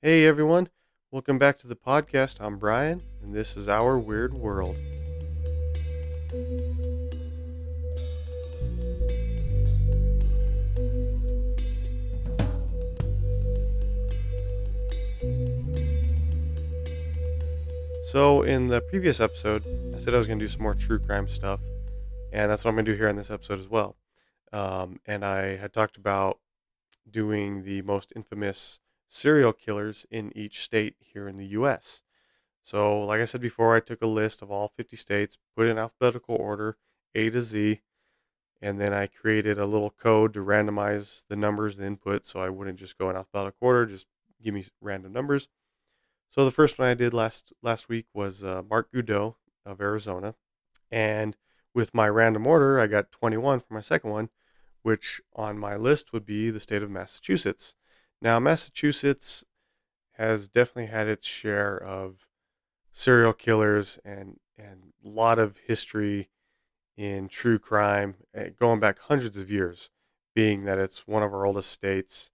Hey everyone, welcome back to the podcast. I'm Brian, and this is Our Weird World. So, in the previous episode, I said I was going to do some more true crime stuff, and that's what I'm going to do here in this episode as well. Um, and I had talked about doing the most infamous serial killers in each state here in the US. So, like I said before, I took a list of all 50 states, put in alphabetical order, A to Z, and then I created a little code to randomize the numbers, the input, so I wouldn't just go in alphabetical order, just give me random numbers. So the first one I did last last week was uh, Mark Goudeau of Arizona, and with my random order, I got 21 for my second one, which on my list would be the state of Massachusetts. Now, Massachusetts has definitely had its share of serial killers and and a lot of history in true crime, eh, going back hundreds of years. Being that it's one of our oldest states,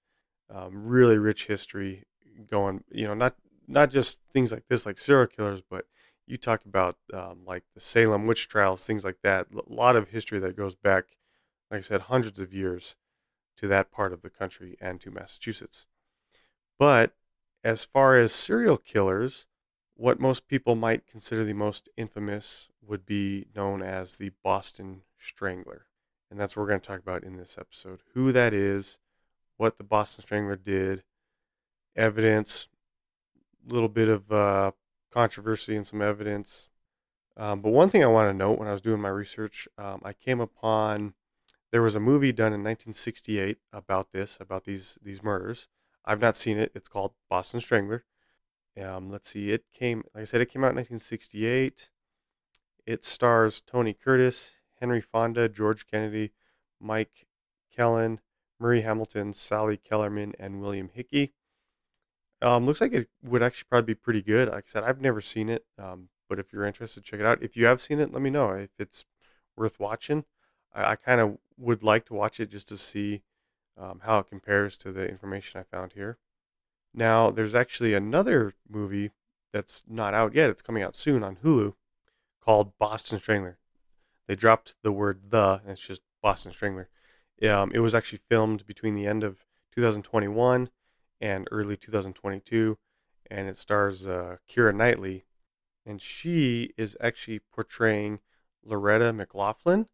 um, really rich history going. You know, not not just things like this, like serial killers, but you talk about um, like the Salem witch trials, things like that. A lot of history that goes back, like I said, hundreds of years to that part of the country and to Massachusetts. But as far as serial killers, what most people might consider the most infamous would be known as the Boston Strangler. And that's what we're going to talk about in this episode who that is, what the Boston Strangler did, evidence, a little bit of uh, controversy and some evidence. Um, but one thing I want to note when I was doing my research, um, I came upon there was a movie done in 1968 about this, about these these murders. I've not seen it. It's called Boston Strangler. Um, let's see. It came, like I said, it came out in 1968. It stars Tony Curtis, Henry Fonda, George Kennedy, Mike Kellin, Murray Hamilton, Sally Kellerman, and William Hickey. Um, looks like it would actually probably be pretty good. Like I said, I've never seen it, um, but if you're interested, check it out. If you have seen it, let me know if it's worth watching. I, I kind of would like to watch it just to see um, how it compares to the information I found here. Now, there's actually another movie that's not out yet. It's coming out soon on Hulu called Boston Strangler. They dropped the word the, and it's just Boston Strangler. Um, it was actually filmed between the end of 2021 and early 2022, and it stars uh, Keira Knightley, and she is actually portraying Loretta McLaughlin,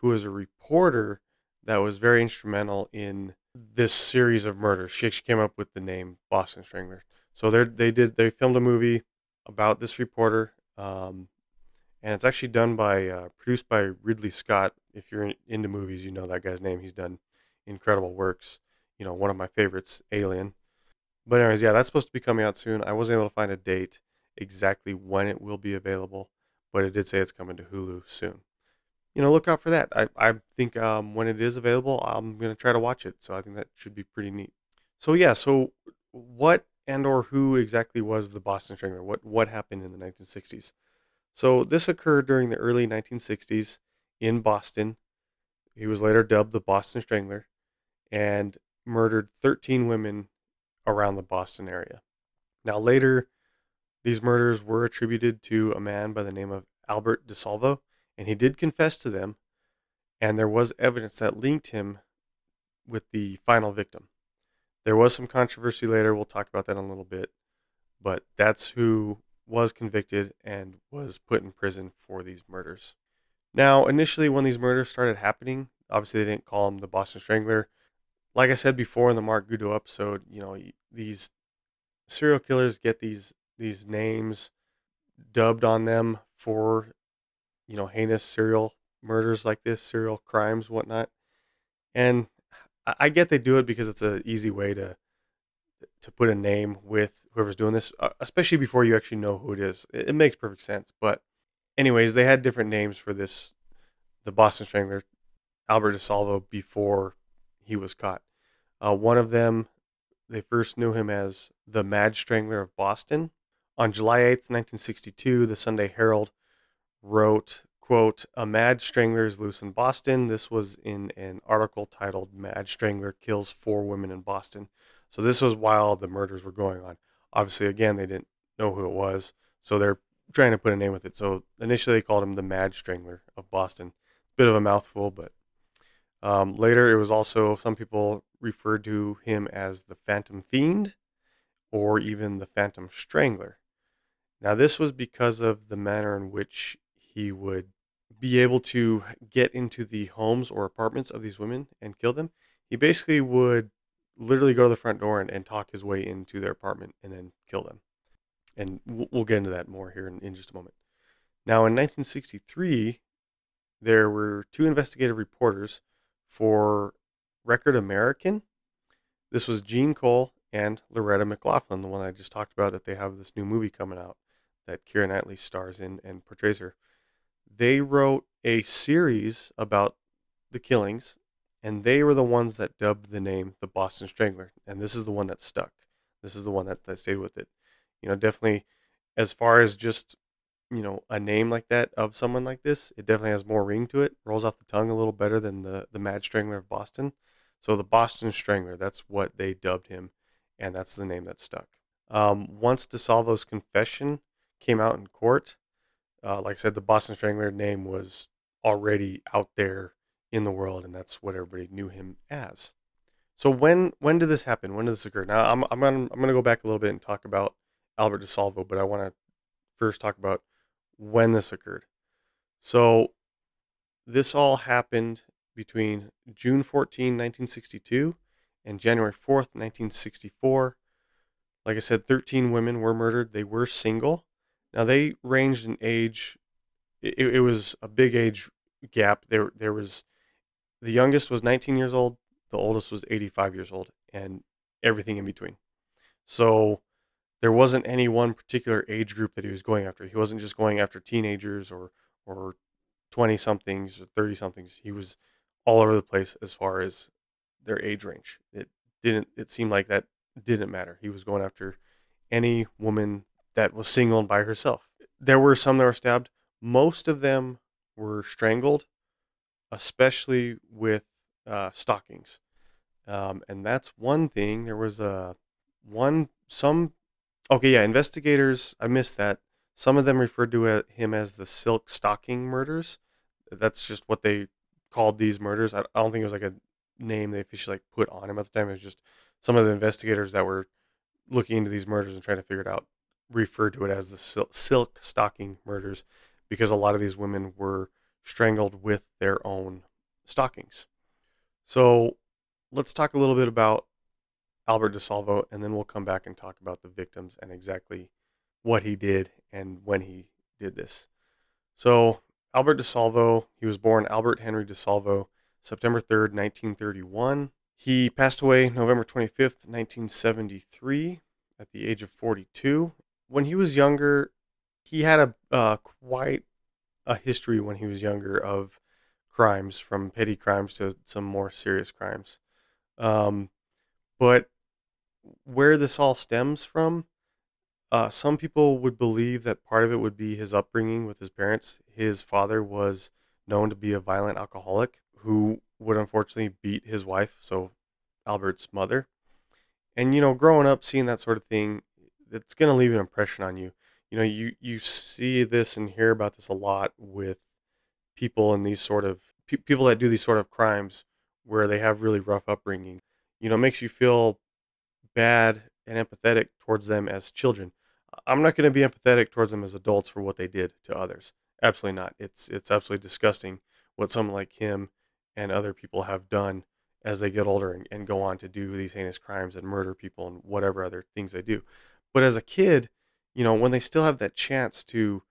who is a reporter that was very instrumental in this series of murders. She actually came up with the name Boston Strangler. So they they did they filmed a movie about this reporter, um, and it's actually done by uh, produced by Ridley Scott. If you're into movies, you know that guy's name. He's done incredible works. You know, one of my favorites, Alien. But anyways, yeah, that's supposed to be coming out soon. I wasn't able to find a date exactly when it will be available, but it did say it's coming to Hulu soon. You know, look out for that. I, I think um, when it is available, I'm gonna try to watch it. So I think that should be pretty neat. So yeah, so what and or who exactly was the Boston Strangler? What what happened in the 1960s? So this occurred during the early 1960s in Boston. He was later dubbed the Boston Strangler, and murdered 13 women around the Boston area. Now, later, these murders were attributed to a man by the name of Albert DeSalvo, and he did confess to them, and there was evidence that linked him with the final victim. There was some controversy later, we'll talk about that in a little bit, but that's who was convicted and was put in prison for these murders. Now, initially, when these murders started happening, obviously they didn't call him the Boston Strangler like I said before in the Mark Goudeau episode, you know, these serial killers get these these names dubbed on them for you know heinous serial murders like this, serial crimes, whatnot. And I get they do it because it's an easy way to to put a name with whoever's doing this, uh, especially before you actually know who it is. It, makes perfect sense. But anyways, they had different names for this, the Boston Strangler, Albert DeSalvo, before he was caught. Uh, one of them, they first knew him as the Mad Strangler of Boston. On July 8th, 1962, the Sunday Herald wrote, quote, A mad strangler is loose in Boston. This was in an article titled Mad Strangler Kills Four Women in Boston. So this was while the murders were going on. obviously, again, they didn't know who it was, so they're trying to put a name with it. So initially, they called him the Mad Strangler of Boston. Bit of a mouthful, but um, later it was also some people referred to him as the Phantom Fiend or even the Phantom Strangler. Now, this was because of the manner in which he would be able to get into the homes or apartments of these women and kill them. He basically would literally go to the front door and, and talk his way into their apartment and then kill them. And we'll, we'll get into that more here in, in just a moment. Now, in 1963, there were two investigative reporters for Record American. This was Jean Cole and Loretta McLaughlin, the one I just talked about, that they have this new movie coming out that Keira Knightley stars in and portrays her. They wrote a series about the killings, and they were the ones that dubbed the name the Boston Strangler. And this is the one that stuck. This is the one that, that stayed with it. You know, definitely as far as just, you know, a name like that of someone like this, it definitely has more ring to it. Rolls off the tongue a little better than the, the Mad Strangler of Boston. So the Boston Strangler, that's what they dubbed him, and that's the name that stuck. Um, once DeSalvo's confession came out in court, uh, like I said, the Boston Strangler name was already out there in the world, and that's what everybody knew him as. So when when did this happen? When did this occur? Now I'm I'm gonna I'm gonna go back a little bit and talk about Albert DeSalvo, but I want to first talk about when this occurred. So this all happened between June 14, 1962 and January 4th, 1964. Like I said, 13 women were murdered. They were single. Now they ranged in age. It, it was a big age gap. There, there was the youngest was 19 years old. The oldest was 85 years old, and everything in between. So there wasn't any one particular age group that he was going after. He wasn't just going after teenagers or or 20 somethings or 30 somethings. He was all over the place as far as their age range. It didn't it seemed like that didn't matter. He was going after any woman that was single and by herself. There were some that were stabbed. Most of them were strangled, especially with uh, stockings. Um, and that's one thing. There was a one some okay yeah investigators I missed that. Some of them referred to him as the silk stocking murders. That's just what they called these murders. I, I don't think it was like a name they officially like put on him at the time. It was just some of the investigators that were looking into these murders and trying to figure it out referred to it as the silk stocking murders because a lot of these women were strangled with their own stockings. So let's talk a little bit about Albert DeSalvo and then we'll come back and talk about the victims and exactly what he did and when he did this. So Albert DeSalvo, he was born Albert Henry DeSalvo, September 3rd, 1931. He passed away November 25th, 1973, at the age of 42 when he was younger, he had a uh, quite a history when he was younger of crimes, from petty crimes to some more serious crimes. Um, but where this all stems from, uh, some people would believe that part of it would be his upbringing with his parents. His father was known to be a violent alcoholic who would unfortunately beat his wife, so Albert's mother. And you know, growing up seeing that sort of thing, it's going to leave an impression on you. You know, you you see this and hear about this a lot with people in these sort of pe- people that do these sort of crimes where they have really rough upbringing. You know, makes you feel bad and empathetic towards them as children. I'm not going to be empathetic towards them as adults for what they did to others. Absolutely not. It's it's absolutely disgusting what someone like him and other people have done as they get older and, and go on to do these heinous crimes and murder people and whatever other things they do. But as a kid, you know, when they still have that chance to,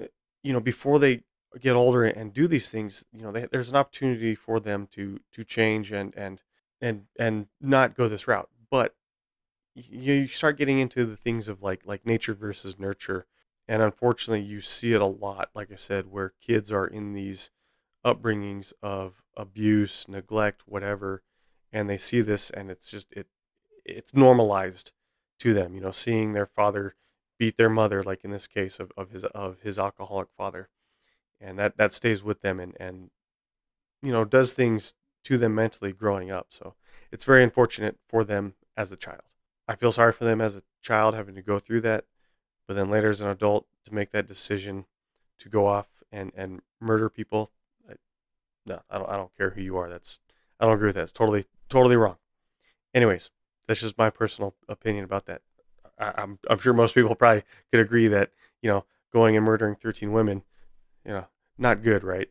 eh, you know, before they get older and do these things, you know, they, there's an opportunity for them to to change and and and and not go this route. But you start getting into the things of like like nature versus nurture, and unfortunately, you see it a lot. Like I said, where kids are in these upbringings of abuse, neglect, whatever, and they see this, and it's just it it's normalized to them. You know, seeing their father beat their mother, like in this case of, of his of his alcoholic father, and that that stays with them and and you know does things to them mentally growing up. So it's very unfortunate for them as a child. I feel sorry for them as a child having to go through that, but then later as an adult to make that decision to go off and and murder people. I, no, I don't. I don't care who you are. That's I don't agree with that. It's totally totally wrong. Anyways, that's just my personal opinion about that. I, I'm I'm sure most people probably could agree that you know going and murdering 13 women, you know, not good, right?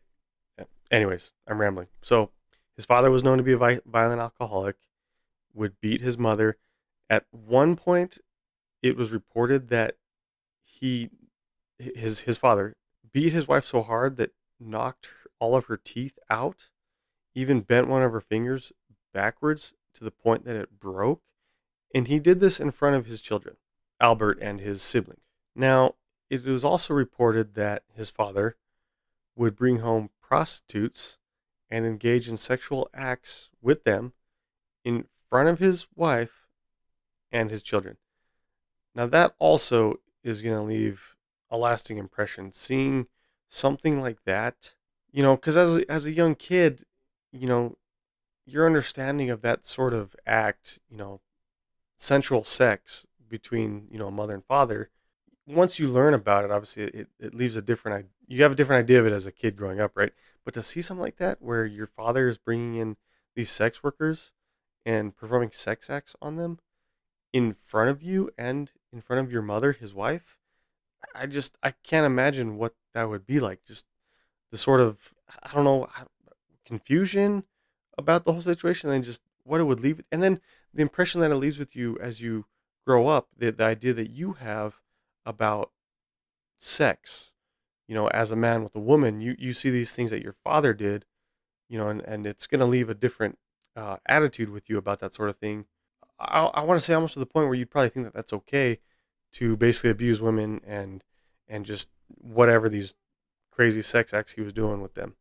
Anyways, I'm rambling. So his father was known to be a violent alcoholic, would beat his mother. At one point, it was reported that he his his father beat his wife so hard that knocked all of her teeth out, even bent one of her fingers backwards to the point that it broke. And he did this in front of his children, Albert and his sibling. Now, it was also reported that his father would bring home prostitutes and engage in sexual acts with them in front of his wife and his children. Now, that also is going to leave a lasting impression. Seeing something like that, you know, because as as a young kid, you know, your understanding of that sort of act, you know, sensual sex between you know a mother and father, once you learn about it, obviously it, it leaves a different you have a different idea of it as a kid growing up, right? But to see something like that where your father is bringing in these sex workers and performing sex acts on them in front of you and in front of your mother, his wife, I just I can't imagine what that would be like. Just the sort of I don't know confusion about the whole situation, and just what it would leave, and then the impression that it leaves with you as you grow up, the the idea that you have about sex, you know, as a man with a woman, you you see these things that your father did, you know, and and it's going to leave a different uh, attitude with you about that sort of thing. I, I want to say almost to the point where you'd probably think that that's okay to basically abuse women and and just whatever these crazy sex acts he was doing with them.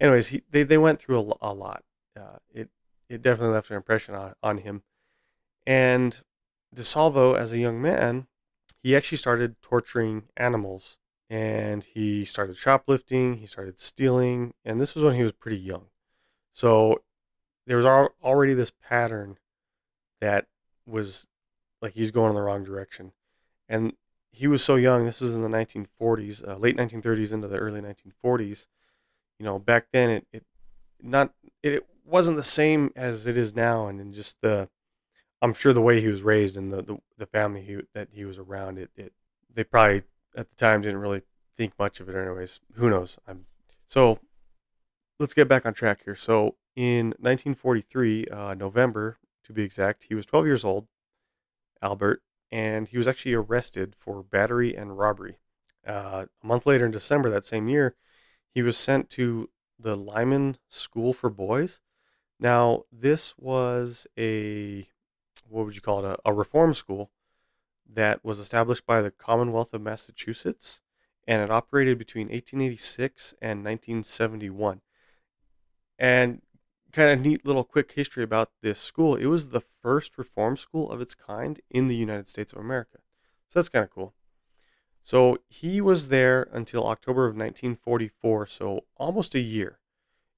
Anyways, he, they they went through a, a lot. Uh, it it definitely left an impression on, on him. And DeSalvo, as a young man, he actually started torturing animals and he started shoplifting, he started stealing, and this was when he was pretty young. So there was already this pattern that was like he's going in the wrong direction and he was so young. This was in the 1940s, uh, late 1930s into the early 1940s. You know, back then it, it not it, it wasn't the same as it is now, and just the I'm sure the way he was raised and the the, the family he, that he was around, it, it they probably at the time didn't really think much of it. Anyways, who knows? I'm so let's get back on track here. So in 1943, uh, November to be exact, he was 12 years old. Albert, and he was actually arrested for battery and robbery. Uh, a month later, in December that same year, he was sent to the Lyman School for Boys. Now, this was a what would you call it? A, a reform school that was established by the Commonwealth of Massachusetts, and it operated between 1886 and 1971. And kind of neat little quick history about this school. It was the first reform school of its kind in the United States of America. So that's kind of cool. So he was there until October of 1944, so almost a year.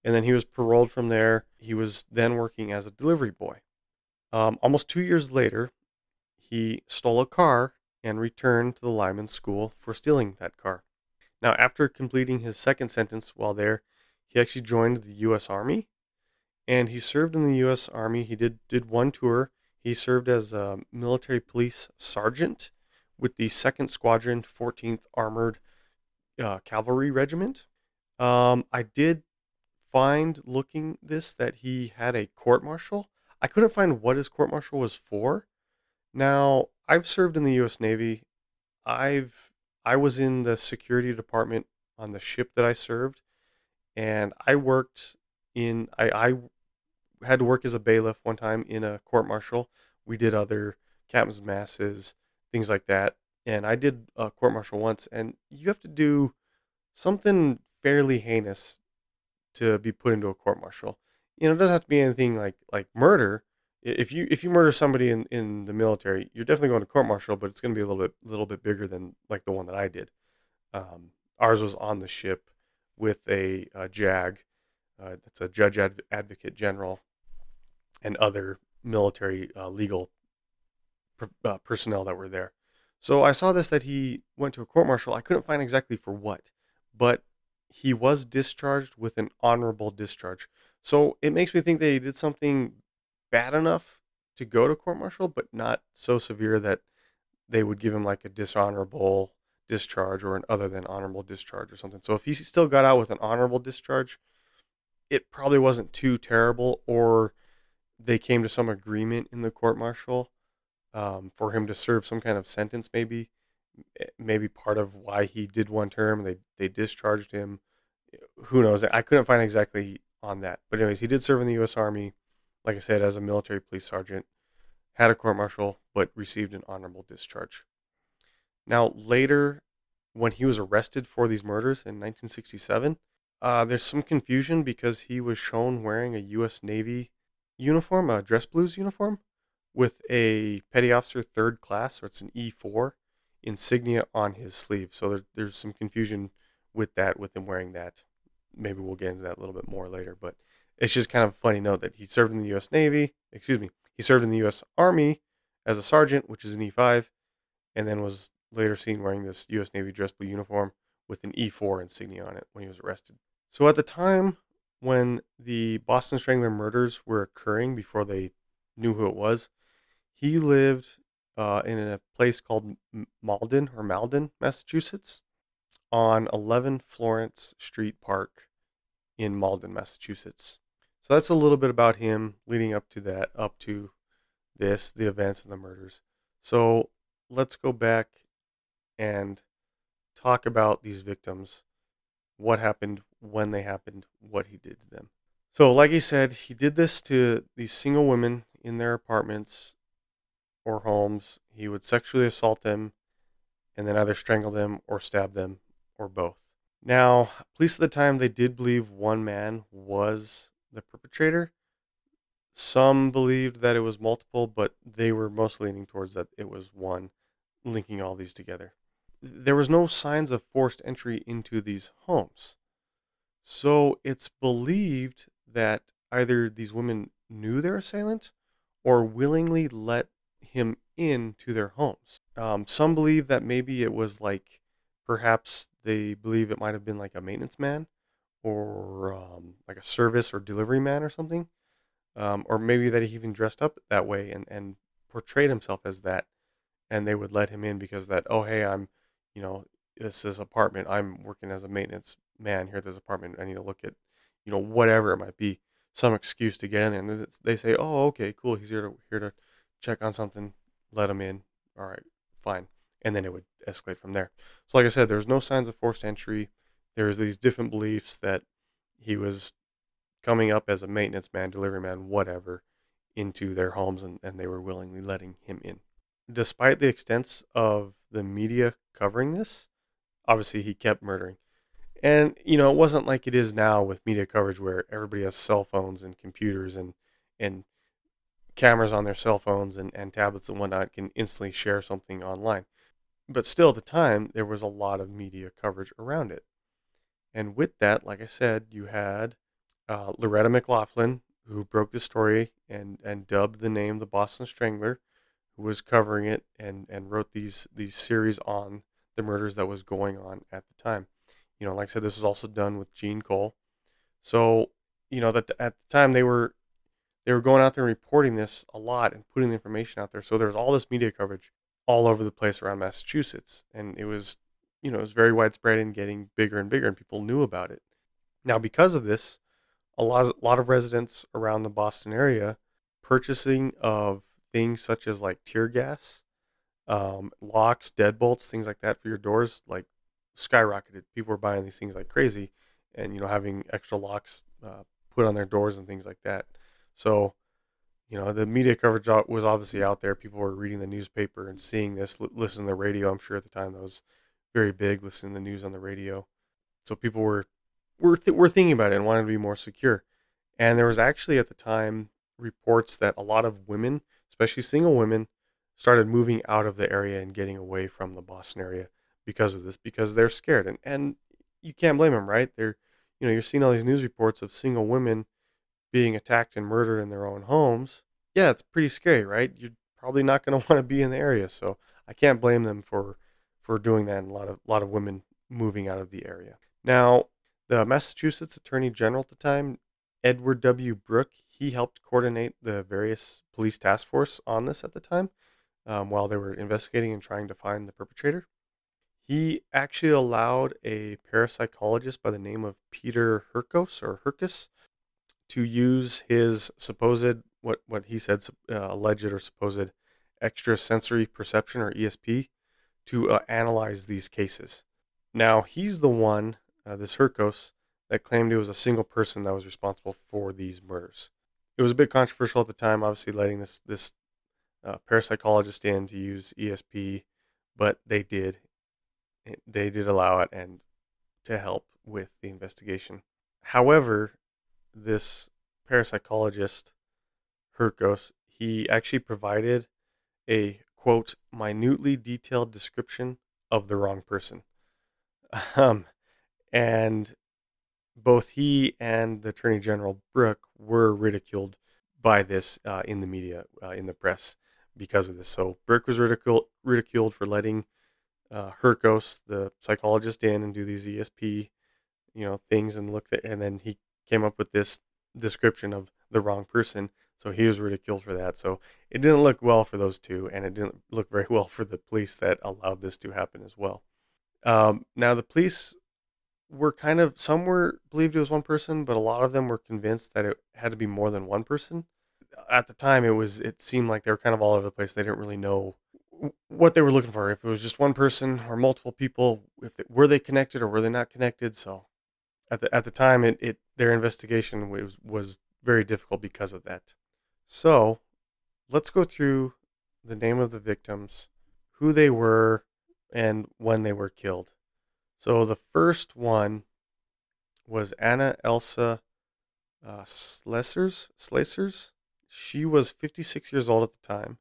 And then he was paroled from there. He was then working as a delivery boy. Um, almost two years later, he stole a car and returned to the Lyman School for stealing that car. Now, after completing his second sentence while there, he actually joined the U.S. Army and he served in the U.S. Army. He did did one tour. He served as a military police sergeant with the Second Squadron, 14th Armored uh, Cavalry Regiment. Um, I did find looking this that he had a court martial. I couldn't find what his court martial was for. Now, I've served in the U.S. Navy. I've I was in the security department on the ship that I served, and I worked in I, I had to work as a bailiff one time in a court martial. We did other captain's masses, things like that. And I did a court martial once, and you have to do something fairly heinous to be put into a court martial. You know, it doesn't have to be anything like like murder. If you if you murder somebody in, in the military, you're definitely going to court martial, but it's going to be a little bit little bit bigger than like the one that I did. Um, ours was on the ship with a, a JAG, uh, that's a judge advocate general, and other military uh, legal uh, personnel that were there. So I saw this that he went to a court martial. I couldn't find exactly for what, but he was discharged with an honorable discharge. So it makes me think that he did something bad enough to go to court martial, but not so severe that they would give him like a dishonorable discharge or an other than honorable discharge or something. So if he still got out with an honorable discharge, it probably wasn't too terrible, or they came to some agreement in the court martial um, for him to serve some kind of sentence, maybe. Eh, maybe part of why he did one term, they they discharged him. Who knows? I couldn't find exactly on that, but anyways, he did serve in the U.S. Army, like I said, as a military police sergeant. Had a court martial, but received an honorable discharge. Now later, when he was arrested for these murders in 1967, uh, there's some confusion because he was shown wearing a U.S. Navy uniform, a dress blues uniform, with a petty officer third class, or it's an E4 insignia on his sleeve. So there, there's some confusion with that, with him wearing that. Maybe we'll get into that a little bit more later, but it's just kind of a funny note that he served in the U.S. Navy. Excuse me, he served in the U.S. Army as a sergeant, which is an E5, and then was later seen wearing this U.S. Navy dress blue uniform with an E4 insignia on it when he was arrested. So at the time when the Boston Strangler murders were occurring, before they knew who it was, he lived uh, in a place called Malden or Malden, Massachusetts, on 11 Florence Street Park in Malden, Massachusetts. So that's a little bit about him leading up to that, up to this, the events and the murders. So let's go back and talk about these victims, what happened, when they happened, what he did to them. So, like he said, he did this to these single women in their apartments or homes. He would sexually assault them and then either strangle them or stab them or both. Now, police at the time they did believe one man was the perpetrator. Some believed that it was multiple, but they were most leaning towards that it was one, linking all these together. There was no signs of forced entry into these homes. So it's believed that either these women knew their assailant or willingly let him into their homes. Um, some believe that maybe it was like perhaps they believe it might have been like a maintenance man or um, like a service or delivery man or something. Um, or maybe that he even dressed up that way and, and portrayed himself as that. And they would let him in because that, oh, hey, I'm, you know, this is apartment. I'm working as a maintenance man here at this apartment. I need to look at, you know, whatever it might be, some excuse to get in there. And they say, oh, okay, cool. He's here to, here to check on something, let them in. All right, fine. And then it would escalate from there. So, like I said, there's no signs of forced entry. There's these different beliefs that he was coming up as a maintenance man, delivery man, whatever, into their homes and, and they were willingly letting him in. Despite the extents of the media covering this, obviously he kept murdering. And, you know, it wasn't like it is now with media coverage where everybody has cell phones and computers and, and cameras on their cell phones and, and tablets and whatnot can instantly share something online. But still, at the time, there was a lot of media coverage around it. And with that, like I said, you had uh, Loretta McLaughlin, who broke the story and, and dubbed the name the Boston Strangler, who was covering it and, and wrote these, these series on the murders that was going on at the time. You know, like I said, this was also done with Jean Cole. So, you know, that at the time they were they were going out there and reporting this a lot and putting the information out there. So there was all this media coverage all over the place around Massachusetts, and it was, you know, it was very widespread and getting bigger and bigger, and people knew about it. Now, because of this, a lot, a lot of residents around the Boston area purchasing of things such as like tear gas, um, locks, deadbolts, things like that for your doors, like skyrocketed. People were buying these things like crazy, and you know having extra locks uh, put on their doors and things like that. So, you know, the media coverage was obviously out there. People were reading the newspaper and seeing this, listening to the radio. I'm sure at the time that was very big, listening to the news on the radio. So people were were th- were thinking about it and wanted to be more secure. And there was actually at the time reports that a lot of women, especially single women, started moving out of the area and getting away from the Boston area because of this, because they're scared. And and you can't blame them, right? They're you know, you're seeing all these news reports of single women being attacked and murdered in their own homes, yeah, it's pretty scary, right? You're probably not going to want to be in the area. So I can't blame them for for doing that. And a lot of a lot of women moving out of the area. Now, the Massachusetts Attorney General at the time, Edward W. Brooke, he helped coordinate the various police task force on this at the time um, while they were investigating and trying to find the perpetrator. He actually allowed a parapsychologist by the name of Peter Hurkos or Hurkis to use his supposed what what he said uh, alleged or supposed extrasensory perception or ESP to uh, analyze these cases. Now he's the one, uh, this Hurkos, that claimed it was a single person that was responsible for these murders. It was a bit controversial at the time, obviously letting this this uh, parapsychologist in to use ESP, but they did. They did allow it and to help with the investigation. However, this parapsychologist, Hurkos, he actually provided a quote minutely detailed description of the wrong person. Um, and both he and the Attorney General Brooke were ridiculed by this uh, in the media, uh, in the press, because of this. So Brooke was ridiculed, ridiculed for letting uh, Hurkos, the psychologist, in and do these ESP, you know, things and look at, and then he came up with this description of the wrong person. So he was ridiculed for that. So it didn't look well for those two, and it didn't look very well for the police that allowed this to happen as well. Um, now the police were kind of some were believed it was one person, but a lot of them were convinced that it had to be more than one person. At the time, it was it seemed like they were kind of all over the place. They didn't really know what they were looking for. If it was just one person or multiple people, if they, were they connected or were they not connected. So at the at the time, it, it their investigation was was very difficult because of that. So let's go through the name of the victims, who they were, and when they were killed. So the first one was Anna Elsa uh, Slesers. Slesers. She was 56 years old at the time.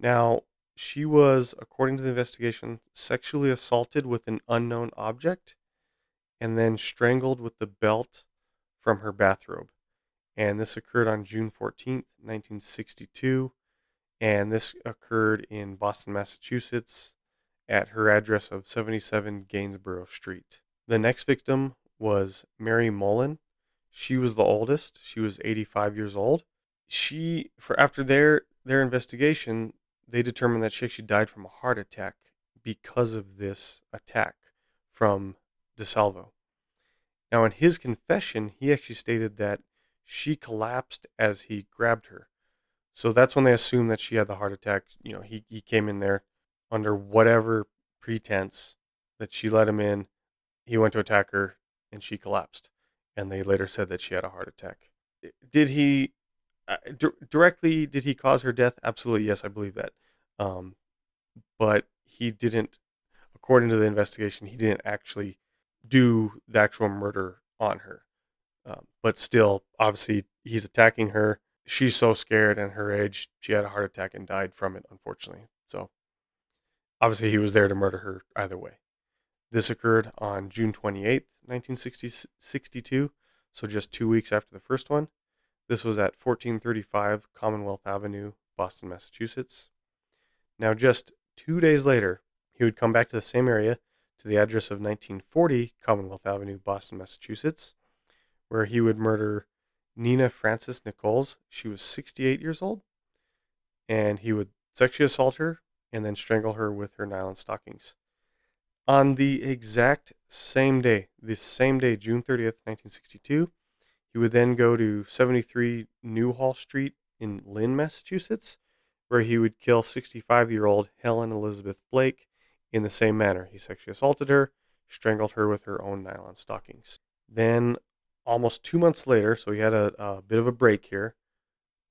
Now, she was, according to the investigation, sexually assaulted with an unknown object and then strangled with the belt from her bathrobe. And this occurred on June 14th, 1962. And this occurred in Boston, Massachusetts, at her address of 77 Gainsborough Street. The next victim was Mary Mullen. She was the oldest. She was 85 years old. She, for after their their investigation, they determined that she actually died from a heart attack because of this attack from DeSalvo. Now, in his confession, he actually stated that she collapsed as he grabbed her. So that's when they assumed that she had the heart attack. You know, he, he came in there under whatever pretense that she let him in. He went to attack her and she collapsed. And they later said that she had a heart attack. Did he uh, d- directly, did he cause her death? Absolutely, yes, I believe that. Um, but he didn't, according to the investigation, he didn't actually do the actual murder on her. Um, but still, obviously, he's attacking her. She's so scared, and her age, she had a heart attack and died from it, unfortunately. So, obviously, he was there to murder her either way. This occurred on June 28th, 1962, so just two weeks after the first one. This was at 1435 Commonwealth Avenue, Boston, Massachusetts. Now, just two days later, he would come back to the same area to the address of 1940 Commonwealth Avenue, Boston, Massachusetts, where he would murder Nina Frances Nichols. She was 68 years old, and he would sexually assault her and then strangle her with her nylon stockings. On the exact same day, the same day, June 30th, 1962, he would then go to 73 Newhall Street in Lynn, Massachusetts, where he would kill 65 year old Helen Elizabeth Blake in the same manner. He sexually assaulted her, strangled her with her own nylon stockings. Then, almost two months later, so he had a, a bit of a break here,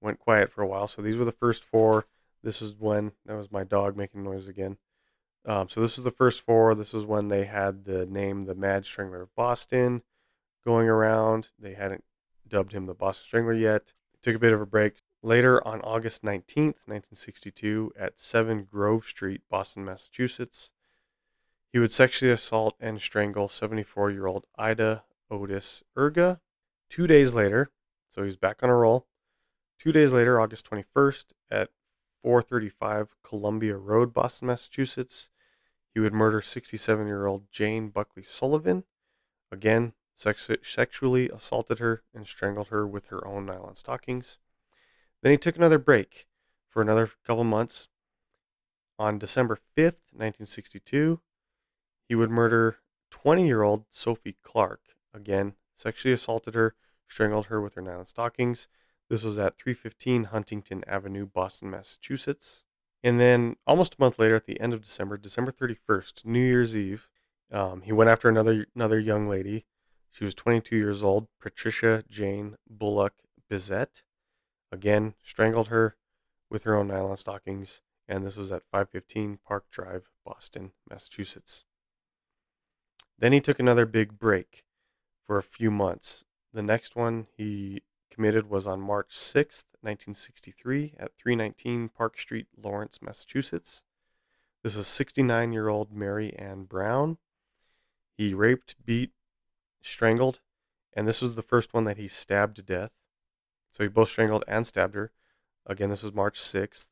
went quiet for a while. So these were the first four. This was when, that was my dog making noise again. Um, so this was the first four. This was when they had the name the Mad Strangler of Boston going around. They hadn't dubbed him the Boston Strangler yet. Took a bit of a break. Later on August 19th, 1962, at 7 Grove Street, Boston, Massachusetts, he would sexually assault and strangle 74 year old Ida Otis Irga. Two days later, so he's back on a roll. Two days later, August 21st, at 435 Columbia Road, Boston, Massachusetts. He would murder 67 year old Jane Buckley Sullivan. Again, sex- sexually assaulted her and strangled her with her own nylon stockings. Then he took another break for another couple months. On December 5th, 1962, he would murder 20 year old Sophie Clark. Again, sexually assaulted her, strangled her with her nylon stockings. This was at 315 Huntington Avenue, Boston, Massachusetts. And then almost a month later, at the end of December, December 31st, New Year's Eve, um, he went after another another young lady. She was 22 years old, Patricia Jane Bullock Bissette. Again, strangled her with her own nylon stockings, and this was at 515 Park Drive, Boston, Massachusetts. Then he took another big break for a few months. The next one he committed was on March 6th, 1963, at 319 Park Street, Lawrence, Massachusetts. This was 69 year old Mary Ann Brown. He raped, beat, strangled, and this was the first one that he stabbed to death. So he both strangled and stabbed her. Again, this was March 6th.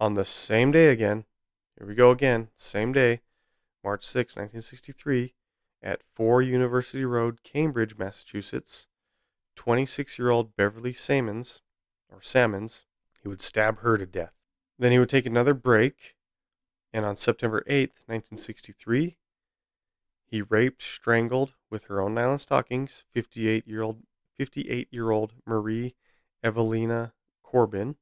On the same day again, here we go again, same day, March 6, 1963, at 4 University Road, Cambridge, Massachusetts, 26 year old Beverly Samans, or Sammons, he would stab her to death. Then he would take another break, and on September 8th, 1963, he raped, strangled with her own nylon stockings 58 year old 58 year old Marie Evelina Corbin.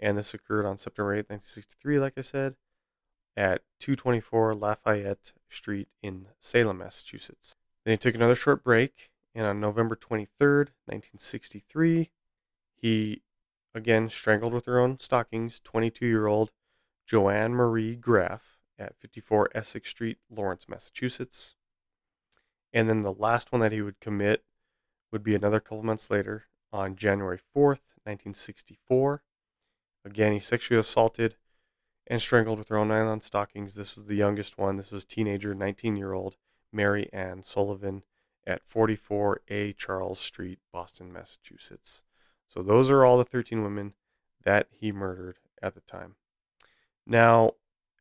And this occurred on September 8, 1963, like I said, at 224 Lafayette Street in Salem, Massachusetts. Then he took another short break, and on November 23rd, 1963, he again strangled with her own stockings 22 year old Joanne Marie Graff at 54 Essex Street, Lawrence, Massachusetts. And then the last one that he would commit would be another couple months later on January 4th, 1964. Again, he sexually assaulted and strangled with her own nylon stockings. This was the youngest one. This was teenager, 19 year old Mary Ann Sullivan at 44A Charles Street, Boston, Massachusetts. So those are all the 13 women that he murdered at the time. Now,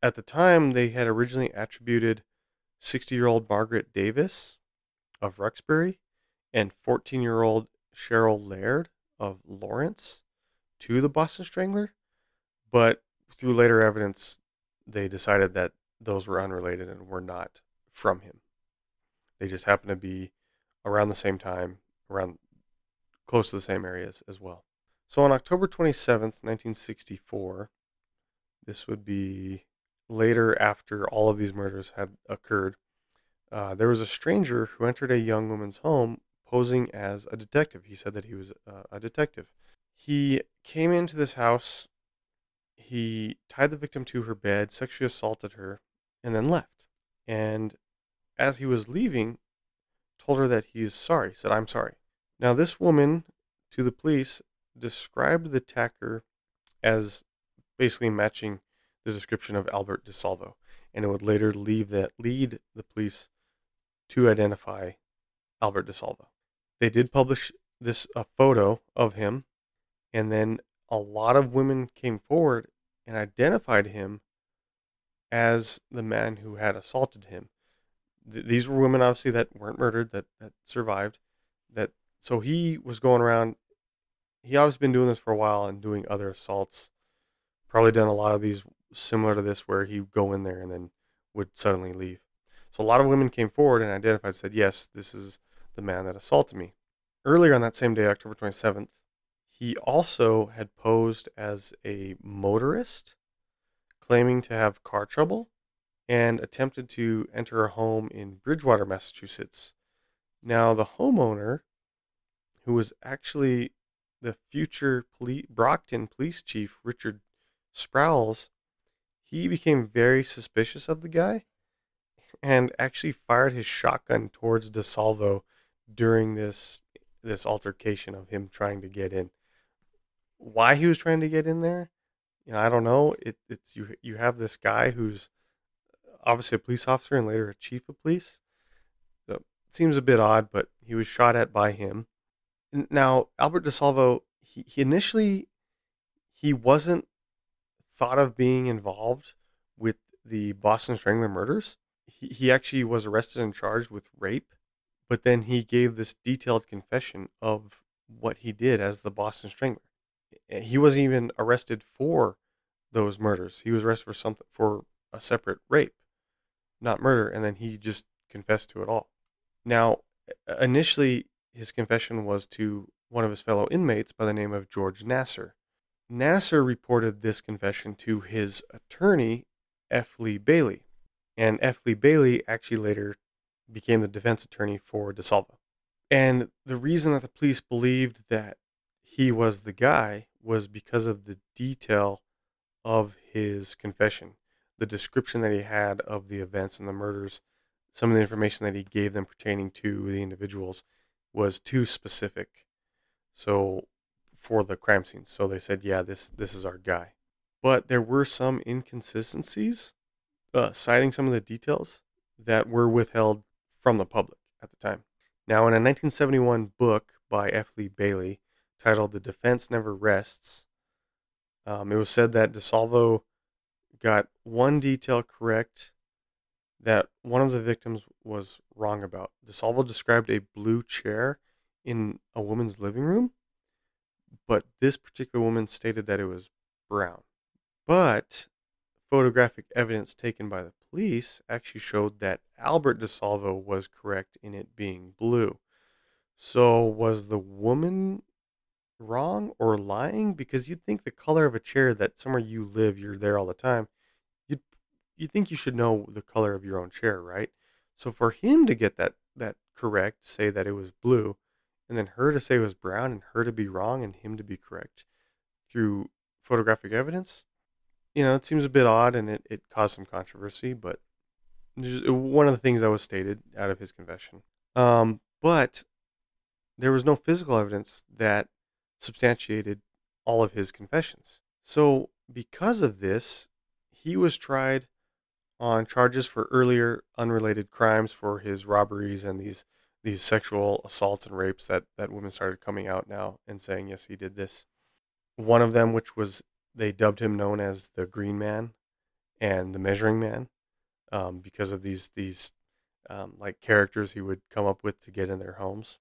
at the time, they had originally attributed 60 year old Margaret Davis of Roxbury and 14 year old Cheryl Laird of Lawrence to the Boston Strangler, but through later evidence, they decided that those were unrelated and were not from him. They just happened to be around the same time, around close to the same areas as well. So on October 27th, 1964, this would be later after all of these murders had occurred, uh, there was a stranger who entered a young woman's home posing as a detective. He said that he was uh, a detective. He came into this house, he tied the victim to her bed, sexually assaulted her, and then left. And as he was leaving, told her that he is sorry, said, I'm sorry. Now, this woman, to the police, described the attacker as basically matching the description of Albert DeSalvo, and it would later leave that lead the police to identify Albert DeSalvo. They did publish this a photo of him, and then a lot of women came forward and identified him as the man who had assaulted him. Th- these were women, obviously, that weren't murdered, that that survived. That so he was going around. He obviously been doing this for a while and doing other assaults. Probably done a lot of these similar to this, where he'd go in there and then would suddenly leave. So a lot of women came forward and identified, said, "Yes, this is the man that assaulted me." Earlier on that same day, October 27th, he also had posed as a motorist, claiming to have car trouble, and attempted to enter a home in Bridgewater, Massachusetts. Now, the homeowner, who was actually the future Brockton police chief, Richard Sprowls, he became very suspicious of the guy and actually fired his shotgun towards DeSalvo during this this altercation of him trying to get in. Why he was trying to get in there, you know, I don't know. It, it's you. You have this guy who's obviously a police officer and later a chief of police. So it seems a bit odd, but he was shot at by him. Now Albert DeSalvo, he, he initially he wasn't thought of being involved with the Boston Strangler murders. He, he actually was arrested and charged with rape, but then he gave this detailed confession of what he did as the Boston Strangler. He wasn't even arrested for those murders. He was arrested for something for a separate rape, not murder, and then he just confessed to it all. Now, initially, his confession was to one of his fellow inmates by the name of George Nassar. Nassar reported this confession to his attorney, F. Lee Bailey, and F. Lee Bailey actually later became the defense attorney for DeSalvo. And the reason that the police believed that he was the guy was because of the detail of his confession, the description that he had of the events and the murders, some of the information that he gave them pertaining to the individuals was too specific. So for the crime scenes, so they said, "Yeah, this this is our guy." But there were some inconsistencies, uh, citing some of the details that were withheld from the public at the time. Now, in a 1971 book by F. Lee Bailey titled "The Defense Never Rests," um, it was said that DeSalvo got one detail correct that one of the victims was wrong about. DeSalvo described a blue chair in a woman's living room, but this particular woman stated that it was brown. But photographic evidence taken by the police actually showed that Albert DeSalvo was correct in it being blue. So was the woman wrong or lying? Because you'd think the color of a chair that somewhere you live, you're there all the time you think you should know the color of your own chair, right? So for him to get that that correct, say that it was blue, and then her to say it was brown, and her to be wrong, and him to be correct through photographic evidence, you know, it seems a bit odd, and it, it caused some controversy. But one of the things that was stated out of his confession. Um, but there was no physical evidence that substantiated all of his confessions. So because of this, he was tried on charges for earlier unrelated crimes for his robberies and these these sexual assaults and rapes that that women started coming out now and saying yes he did this. One of them, which was they dubbed him known as the Green Man and the Measuring Man, um, because of these these um, like characters he would come up with to get in their homes.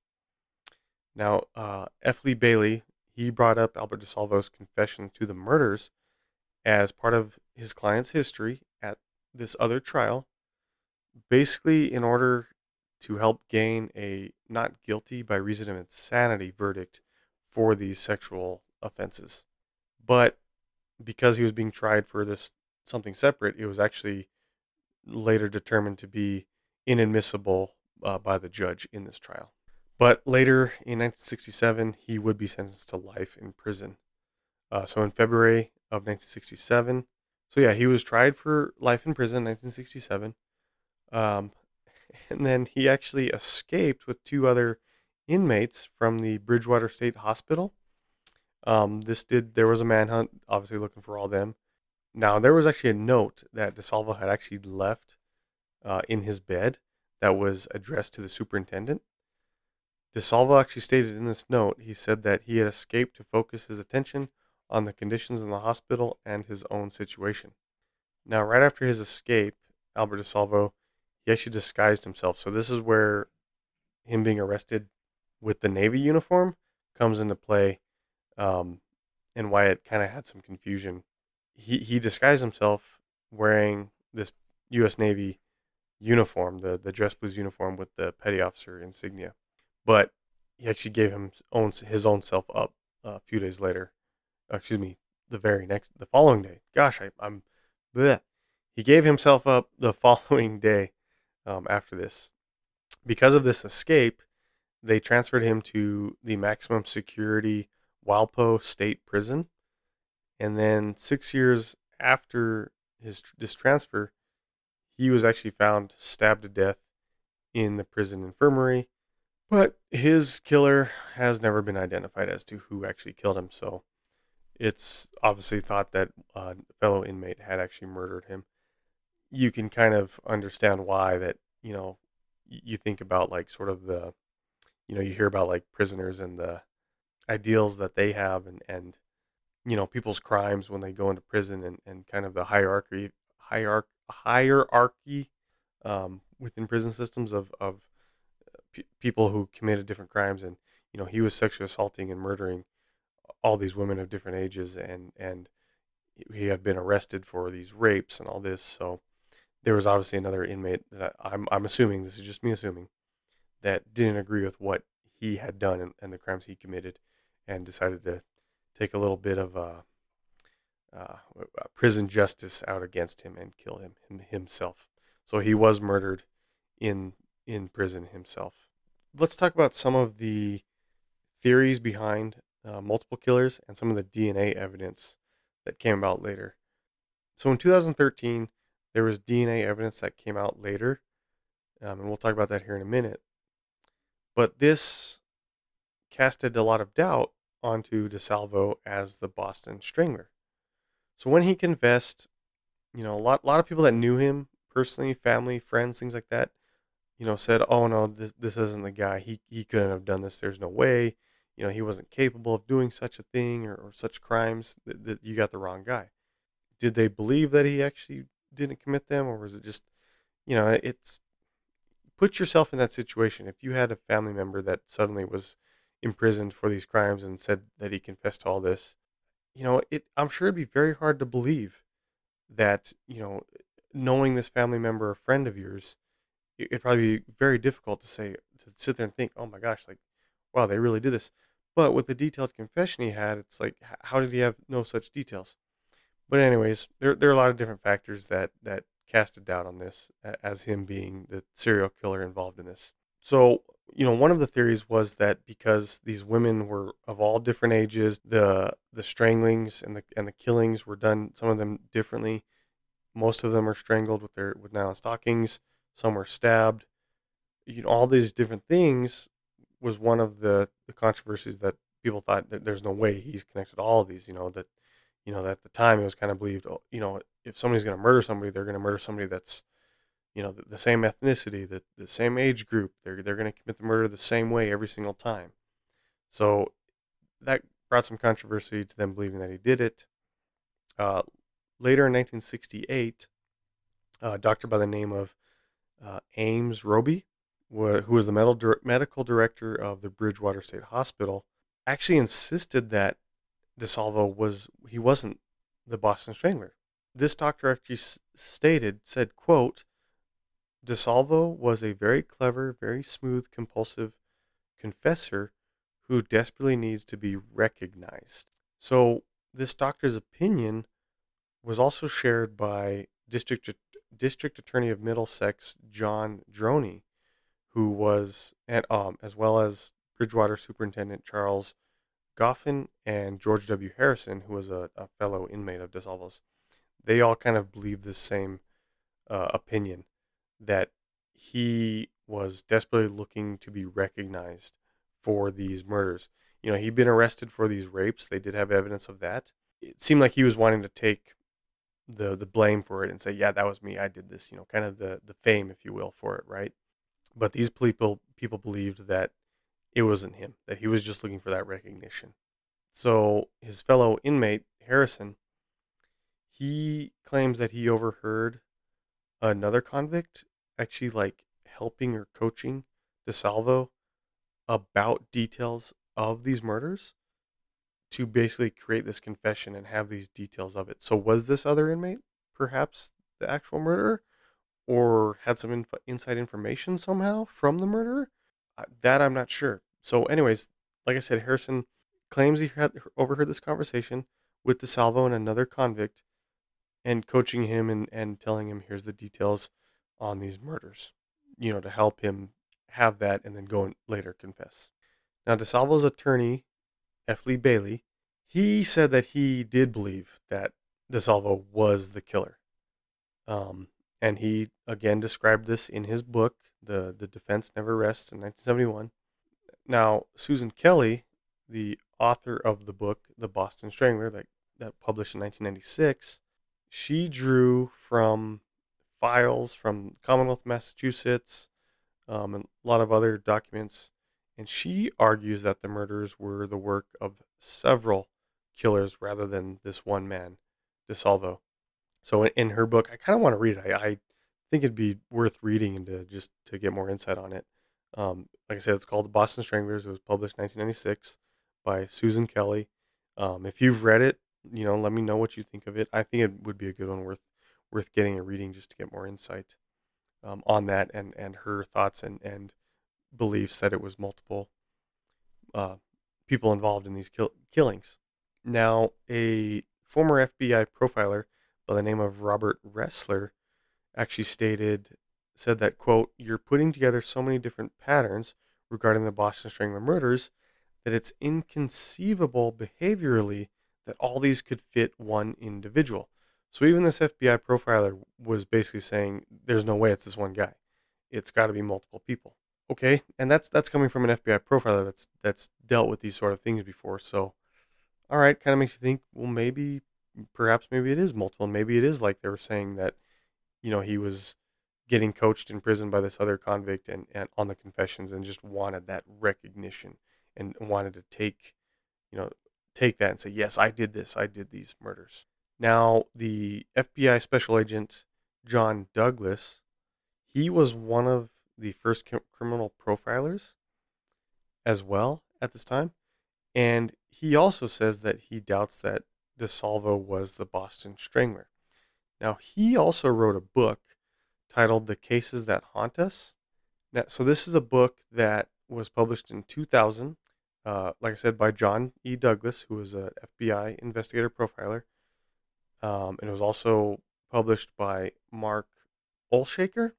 Now, uh, F. Lee Bailey he brought up Albert DeSalvo's confession to the murders as part of his client's history at this other trial, basically in order to help gain a not guilty by reason of insanity verdict for these sexual offenses. But because he was being tried for this something separate, it was actually later determined to be inadmissible uh, by the judge in this trial. But later in 1967, he would be sentenced to life in prison. Uh, so in February of 1967, so yeah, he was tried for life in prison in 1967. Um, and then he actually escaped with two other inmates from the Bridgewater State Hospital. Um, this did there was a manhunt, obviously looking for all them. Now there was actually a note that DeSalvo had actually left uh, in his bed that was addressed to the superintendent. DeSalvo actually stated in this note, he said that he had escaped to focus his attention on the conditions in the hospital and his own situation. Now, right after his escape, Albert DeSalvo, he actually disguised himself. So this is where him being arrested with the Navy uniform comes into play, um, and why it kind of had some confusion. He he disguised himself wearing this U.S. Navy uniform, the the dress blues uniform with the petty officer insignia, but he actually gave him own his own self up uh, a few days later excuse me, the very next, the following day. Gosh, I, am bleh. He gave himself up the following day um, after this. Because of this escape, they transferred him to the maximum security Walpole State Prison. And then six years after his this transfer, he was actually found stabbed to death in the prison infirmary. But his killer has never been identified as to who actually killed him. So it's obviously thought that a fellow inmate had actually murdered him. You can kind of understand why that, you know, you think about like sort of the, you know, you hear about like prisoners and the ideals that they have and, and you know people's crimes when they go into prison and, and kind of the hierarchy hierarch, hierarchy um, within prison systems of of p- people who committed different crimes. And you know he was sexually assaulting and murdering all these women of different ages and and he had been arrested for these rapes and all this. So there was obviously another inmate that I, I'm I'm assuming this is just me assuming that didn't agree with what he had done and, and the crimes he committed and decided to take a little bit of uh, uh, prison justice out against him and kill him, him himself. So he was murdered in in prison himself. Let's talk about some of the theories behind uh, multiple killers and some of the DNA evidence that came about later. So in 2013, there was DNA evidence that came out later, um, and we'll talk about that here in a minute. But this casted a lot of doubt onto DeSalvo as the Boston Strangler. So when he confessed, you know, a lot, lot of people that knew him personally, family, friends, things like that, you know, said, "Oh no, this this isn't the guy. He he couldn't have done this. There's no way. You know, he wasn't capable of doing such a thing or, or such crimes. That, that you got the wrong guy." Did they believe that he actually didn't commit them, or was it just, you know, it's put yourself in that situation. If you had a family member that suddenly was imprisoned for these crimes and said that he confessed to all this, you know, it I'm sure it'd be very hard to believe that, you know, knowing this family member or friend of yours, it'd probably be very difficult to say to sit there and think, "Oh my gosh, like wow, they really did this." But with the detailed confession he had, it's like how did he have no such details? But anyways, there there are a lot of different factors that that cast a doubt on this as him being the serial killer involved in this. So, you know, one of the theories was that because these women were of all different ages, the the stranglings and the and the killings were done some of them differently. Most of them are strangled with their with nylon stockings, some were stabbed. You know, all these different things was one of the the controversies that people thought that there's no way he's connected to all of these, you know, that you know, that at the time it was kind of believed, oh, you know, if somebody's going to murder somebody, they're going to murder somebody that's you know, the, the same ethnicity, the, the same age group. They're, they're going to commit the murder the same way every single time. So that brought some controversy to them believing that he did it. Uh, later in 1968, a doctor by the name of uh, Ames Robey, who was the medical director of the Bridgewater State Hospital, actually insisted that DeSalvo was he wasn't the Boston Strangler. This doctor actually stated, said, "quote DeSalvo was a very clever, very smooth, compulsive confessor who desperately needs to be recognized. So, this doctor's opinion was also shared by District, District Attorney of Middlesex, John Droney, who was, at, um, as well as Bridgewater Superintendent Charles Goffin and George W. Harrison, who was a, a fellow inmate of DeSalvo's. They all kind of believed the same uh, opinion that he was desperately looking to be recognized for these murders. You know, he'd been arrested for these rapes. They did have evidence of that. It seemed like he was wanting to take the the blame for it and say, "Yeah, that was me. I did this." You know, kind of the the fame, if you will, for it, right? But these people people believed that it wasn't him. That he was just looking for that recognition. So his fellow inmate Harrison, he claims that he overheard another convict actually like helping or coaching DeSalvo about details of these murders to basically create this confession and have these details of it. So was this other inmate perhaps the actual murderer or had some inf- inside information somehow from the murderer? Uh, that I'm not sure. So anyways, like I said, Harrison claims he had overheard this conversation with DeSalvo and another convict and coaching him and, and telling him here's the details on these murders, you know, to help him have that and then go and later confess. Now, DeSalvo's attorney, F. Lee Bailey, he said that he did believe that DeSalvo was the killer. Um, and he again described this in his book, The, the Defense Never Rests in 1971. Now, Susan Kelly, the author of the book, The Boston Strangler, that, that published in 1996, she drew from files from Commonwealth Massachusetts um, and a lot of other documents. And she argues that the murders were the work of several killers rather than this one man, DeSalvo. So in, in her book, I kind of want to read it. I, I think it'd be worth reading and to just to get more insight on it. Um, like I said, it's called The Boston Stranglers. It was published 1996 by Susan Kelly. Um, if you've read it, you know, let me know what you think of it. I think it would be a good one worth worth getting a reading just to get more insight um, on that and and her thoughts and and beliefs that it was multiple uh, people involved in these kill- killings. Now, a former FBI profiler by the name of Robert Ressler actually stated said that quote you're putting together so many different patterns regarding the Boston Strangler murders that it's inconceivable behaviorally that all these could fit one individual. So even this FBI profiler was basically saying there's no way it's this one guy. It's got to be multiple people. Okay, and that's that's coming from an FBI profiler that's that's dealt with these sort of things before. So all right, kind of makes you think, well maybe perhaps maybe it is multiple. and Maybe it is like they were saying that you know, he was getting coached in prison by this other convict and, and on the confessions and just wanted that recognition and wanted to take, you know, take that and say, yes, I did this. I did these murders. Now, the FBI special agent, John Douglas, he was one of the first criminal profilers as well at this time. And he also says that he doubts that DeSalvo was the Boston Strangler. Now, he also wrote a book titled The Cases That Haunt Us. Now, so, this is a book that was published in 2000, uh, like I said, by John E. Douglas, who was an FBI investigator profiler. Um, and it was also published by Mark Olshaker.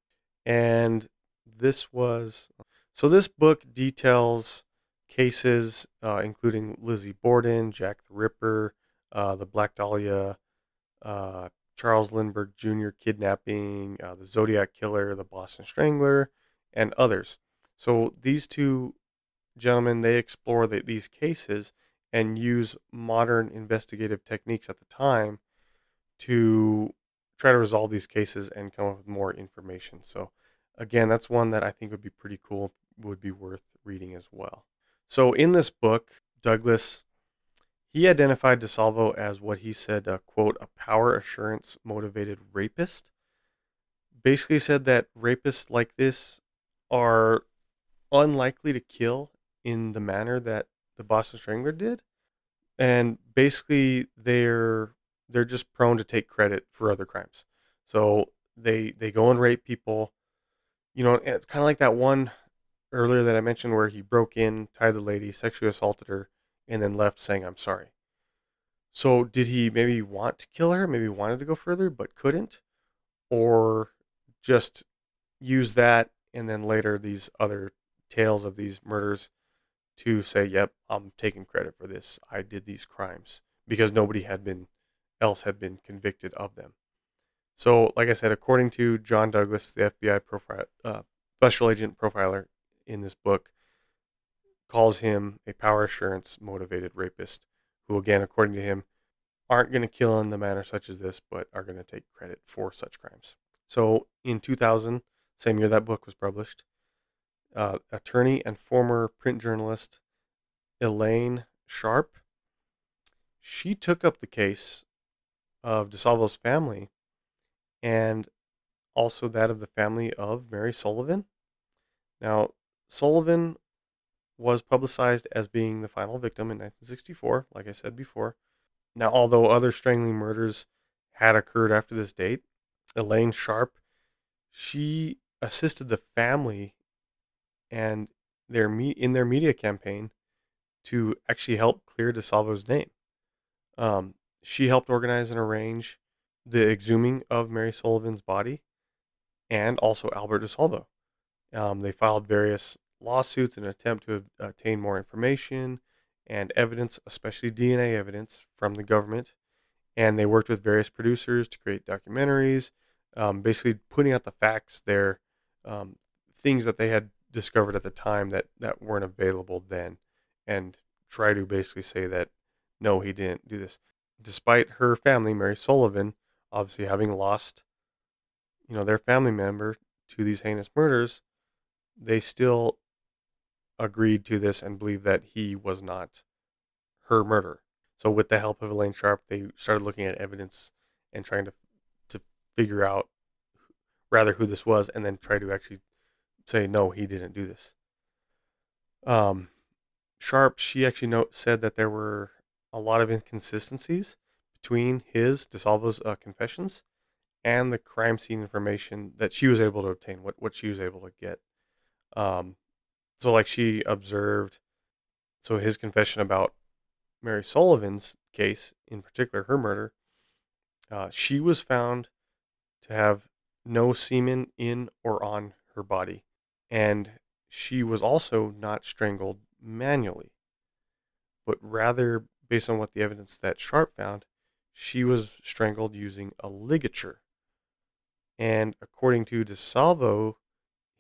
And this was so this book details cases uh, including Lizzie Borden, Jack the Ripper, uh, the Black Dahlia uh, Charles Lindbergh Jr. kidnapping, uh, the Zodiac Killer, the Boston Strangler, and others. So these two gentlemen they explore the, these cases and use modern investigative techniques at the time to try to resolve these cases and come up with more information. So again, that's one that I think would be pretty cool, would be worth reading as well. So in this book, Douglas he identified DeSalvo as what he said, uh, quote, a power assurance motivated rapist. Basically said that rapists like this are unlikely to kill in the manner that the Boston Strangler did. And basically they're they're just prone to take credit for other crimes. So they they go and rape people. You know, it's kind of like that one earlier that I mentioned where he broke in, tied the lady, sexually assaulted her, and then left saying, I'm sorry. So did he maybe want to kill her? Maybe wanted to go further, but couldn't? Or just use that and then later these other tales of these murders to say, yep, I'm taking credit for this. I did these crimes because nobody had been else had been convicted of them. So, like I said, according to John Douglas, the FBI uh, special agent profiler in this book, calls him a power assurance motivated rapist who, again, according to him, aren't going to kill in the manner such as this, but are going to take credit for such crimes. So in 2000, same year that book was published, uh, attorney and former print journalist Elaine Sharp, she took up the case of DeSalvo's family and also that of the family of Mary Sullivan. Now, Sullivan was publicized as being the final victim in 1964, like I said before. Now, although other strangling murders had occurred after this date, Elaine Sharp, she assisted the family and their me- in their media campaign to actually help clear DeSalvo's name. Um, she helped organize and arrange the exhuming of Mary Sullivan's body and also Albert DeSalvo. Um, they filed various lawsuits in an attempt to obtain more information and evidence, especially DNA evidence from the government. And they worked with various producers to create documentaries, um, basically putting out the facts there, um, things that they had discovered at the time that, that weren't available then, and try to basically say that no, he didn't do this. Despite her family, Mary Sullivan, obviously having lost, you know, their family member to these heinous murders, they still agreed to this and believed that he was not her murderer. So with the help of Elaine Sharp, they started looking at evidence and trying to to figure out rather who this was, and then try to actually say no, he didn't do this. Um, Sharp, she actually note, said that there were a lot of inconsistencies between his DeSalvo's uh, confessions and the crime scene information that she was able to obtain, what what she was able to get. Um, so like she observed, so his confession about Mary Sullivan's case, in particular her murder, uh, she was found to have no semen in or on her body, and she was also not strangled manually, but rather based on what the evidence that Sharp found, she was strangled using a ligature. And according to DeSalvo,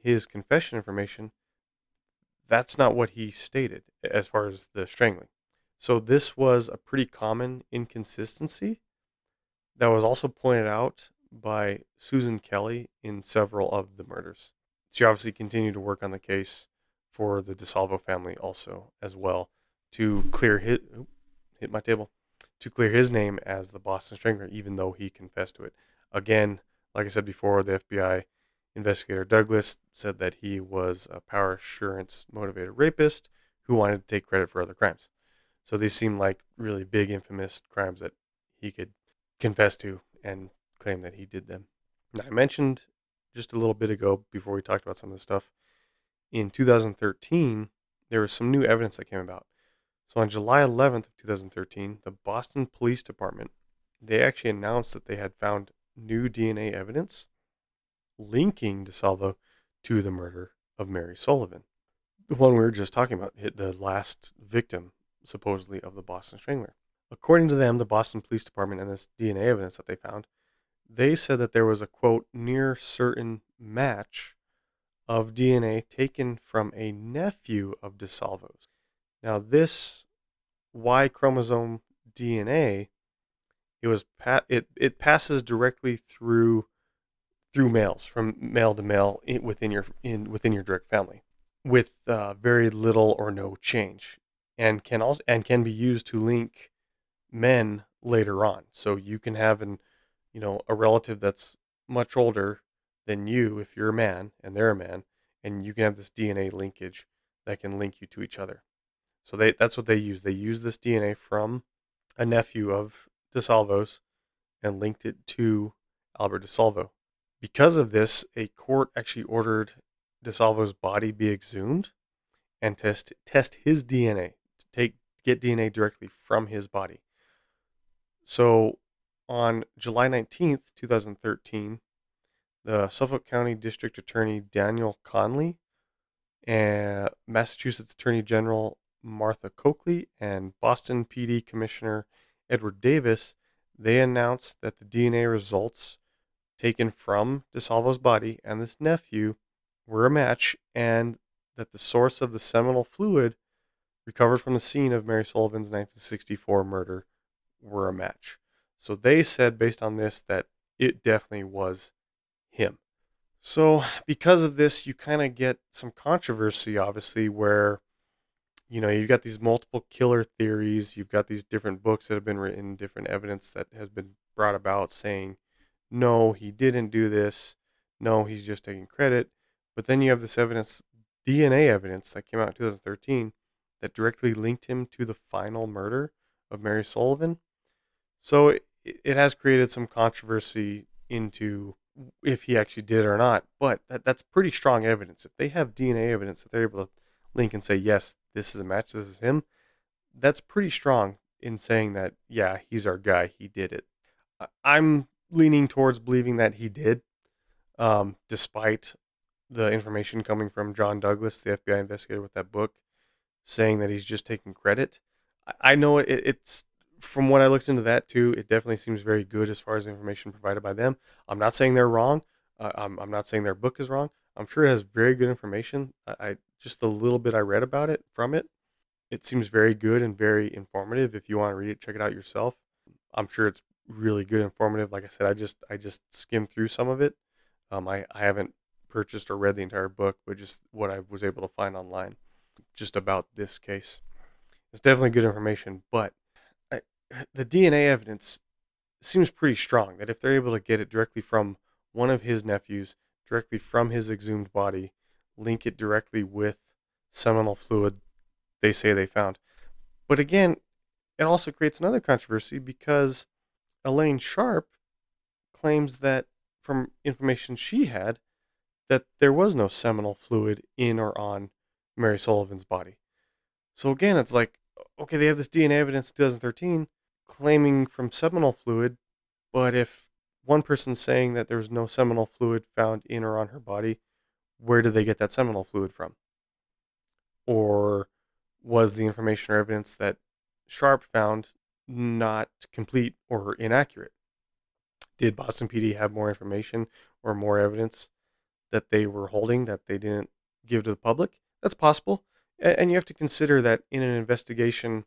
his confession information, that's not what he stated as far as the strangling. So this was a pretty common inconsistency that was also pointed out by Susan Kelly in several of the murders. She obviously continued to work on the case for the DeSalvo family also as well to clear his hit my table to clear his name as the Boston Strangler, even though he confessed to it. Again, like I said before, the FBI investigator Douglas said that he was a power assurance motivated rapist who wanted to take credit for other crimes. So these seem like really big, infamous crimes that he could confess to and claim that he did them. Now, I mentioned just a little bit ago before we talked about some of this stuff. In 2013, there was some new evidence that came about. So on July 11th of 2013, the Boston Police Department they actually announced that they had found new DNA evidence linking DeSalvo to the murder of Mary Sullivan, the one we were just talking about, hit the last victim supposedly of the Boston Strangler. According to them, the Boston Police Department and this DNA evidence that they found, they said that there was a quote near certain match of DNA taken from a nephew of DeSalvo's. Now, this Y chromosome DNA, it was pa- it it passes directly through through males from male to male in, within your in within your direct family with uh, very little or no change, and can also and can be used to link men later on. So you can have an you know a relative that's much older than you if you're a man and they're a man, and you can have this DNA linkage that can link you to each other. So they that's what they use. They use this DNA from a nephew of DeSalvo's and linked it to Albert DeSalvo. Because of this, a court actually ordered DeSalvo's body be exhumed and test test his DNA to take get DNA directly from his body. So on July 19th, 2013, the Suffolk County District Attorney Daniel Conley and Massachusetts Attorney General Martha Coakley and Boston PD Commissioner Edward Davis, they announced that the DNA results taken from DeSalvo's body and this nephew were a match and that the source of the seminal fluid recovered from the scene of Mary Sullivan's 1964 murder were a match. So they said, based on this, that it definitely was him. So, because of this, you kind of get some controversy, obviously, where you know, you've got these multiple killer theories. You've got these different books that have been written, different evidence that has been brought about saying, no, he didn't do this. No, he's just taking credit. But then you have this evidence, DNA evidence that came out in 2013 that directly linked him to the final murder of Mary Sullivan. So it has created some controversy into if he actually did or not. But that, that's pretty strong evidence. If they have DNA evidence that they're able to link and say, yes, this is a match, this is him, that's pretty strong in saying that, yeah, he's our guy, he did it. I'm leaning towards believing that he did, um, despite the information coming from John Douglas, the FBI investigator with that book, saying that he's just taking credit. I know it, it's from what I looked into that too. It definitely seems very good as far as information provided by them. I'm not saying they're wrong. Uh, I'm, I'm not saying their book is wrong. I'm sure it has very good information. I, I just the little bit I read about it from it, it seems very good and very informative. If you want to read it, check it out yourself. I'm sure it's really good, informative. Like I said, I just I just skimmed through some of it. Um, I I haven't purchased or read the entire book, but just what I was able to find online, just about this case. It's definitely good information, but the DNA evidence seems pretty strong that if they're able to get it directly from one of his nephews, directly from his exhumed body, link it directly with seminal fluid they say they found. But again, it also creates another controversy because Elaine Sharp claims that from information she had that there was no seminal fluid in or on Mary Sullivan's body. So again, it's like, okay, they have this DNA evidence 2013 claiming from seminal fluid, but if one person's saying that there's no seminal fluid found in or on her body, where did they get that seminal fluid from? Or was the information or evidence that Sharp found not complete or inaccurate? Did Boston PD have more information or more evidence that they were holding that they didn't give to the public? That's possible. And you have to consider that in an investigation,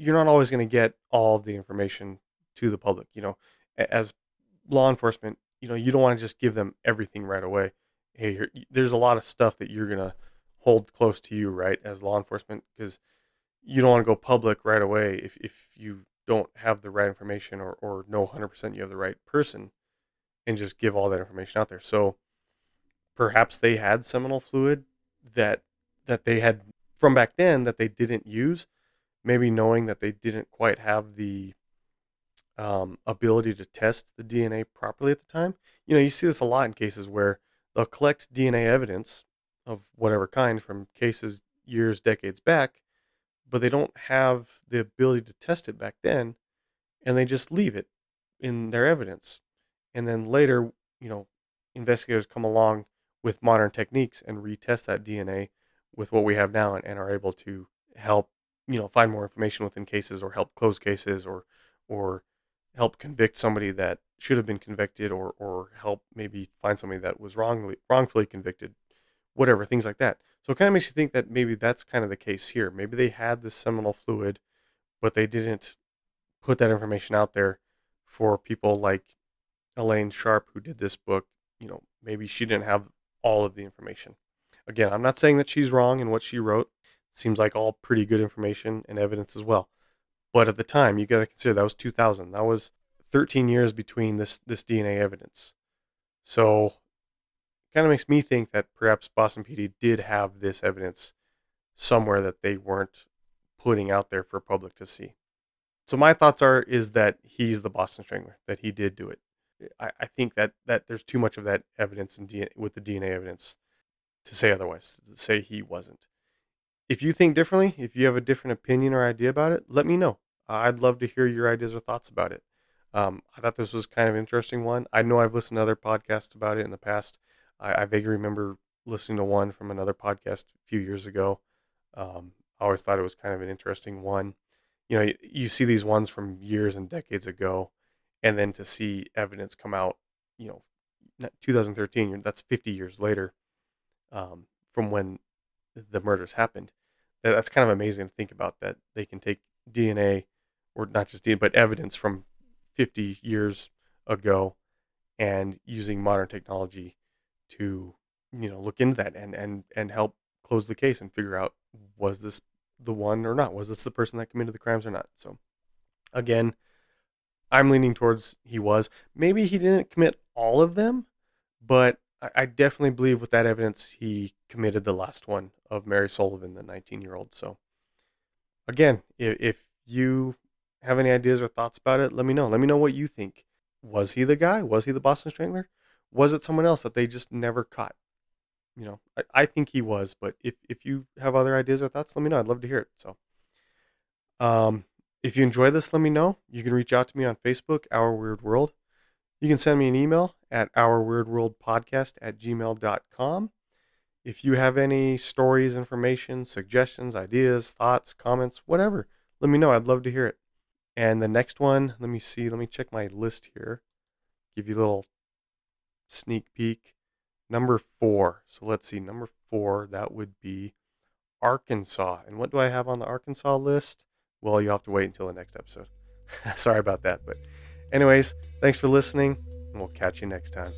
you're not always going to get all of the information to the public. You know, as law enforcement, you know, you don't want to just give them everything right away. Hey, there's a lot of stuff that you're going to hold close to you, right, as law enforcement, because you don't want to go public right away if, if you don't have the right information or, or know 100% you have the right person and just give all that information out there. So perhaps they had seminal fluid that that they had from back then that they didn't use, maybe knowing that they didn't quite have the um, ability to test the DNA properly at the time. You know, you see this a lot in cases where they'll collect DNA evidence of whatever kind from cases years, decades back, but they don't have the ability to test it back then, and they just leave it in their evidence. And then later, you know, investigators come along with modern techniques and retest that DNA with what we have now and, and are able to help, you know, find more information within cases or help close cases or or help convict somebody that should have been convicted or or help maybe find somebody that was wrongly wrongfully convicted whatever things like that so it kind of makes you think that maybe that's kind of the case here. Maybe they had the seminal fluid, but they didn't put that information out there for people like Elaine Sharp, who did this book. You know, maybe she didn't have all of the information. Again, I'm not saying that she's wrong in what she wrote. Seems like all pretty good information and evidence as well. But at the time, you got to consider that was 2000. That was 13 years between this this DNA evidence. So it kind of makes me think that perhaps Boston PD did have this evidence somewhere that they weren't putting out there for public to see. So my thoughts are is that he's the Boston Strangler, that he did do it. I, I think that that there's too much of that evidence in DNA, with the DNA evidence to say otherwise, to say he wasn't. If you think differently, if you have a different opinion or idea about it, let me know. I'd love to hear your ideas or thoughts about it. Um, I thought this was kind of an interesting one. I know I've listened to other podcasts about it in the past. I, I vaguely remember listening to one from another podcast a few years ago. Um, I always thought it was kind of an interesting one. You know, you, you see these ones from years and decades ago, and then to see evidence come out, you know, 2013, that's 50 years later um, from when the murders happened. That, that's kind of amazing to think about that they can take DNA, or not just DNA, but evidence from 50 years ago and using modern technology to you know look into that and and and help close the case and figure out was this the one or not? Was this the person that committed the crimes or not? So again i'm leaning towards he was. Maybe he didn't commit all of them but i, definitely believe with that evidence he committed the last one of mary sullivan the 19 year old so again if, if you have any ideas or thoughts about it let me know let me know what you think was he the guy was he the boston strangler was it someone else that they just never caught? You know, I, I think he was, but if, if you have other ideas or thoughts, let me know. I'd love to hear it. So, um, if you enjoy this, let me know. You can reach out to me on Facebook, Our Weird World. You can send me an email at ourweirdworldpodcast at gmail.com. If you have any stories, information, suggestions, ideas, thoughts, comments, whatever, let me know. I'd love to hear it. And the next one, let me see, let me check my list here. Give you a little sneak peek. Number four. So let's see. Number four, that would be Arkansas. And what do I have on the Arkansas list? Well, you have to wait until the next episode. Sorry about that. But, anyways, thanks for listening, and we'll catch you next time.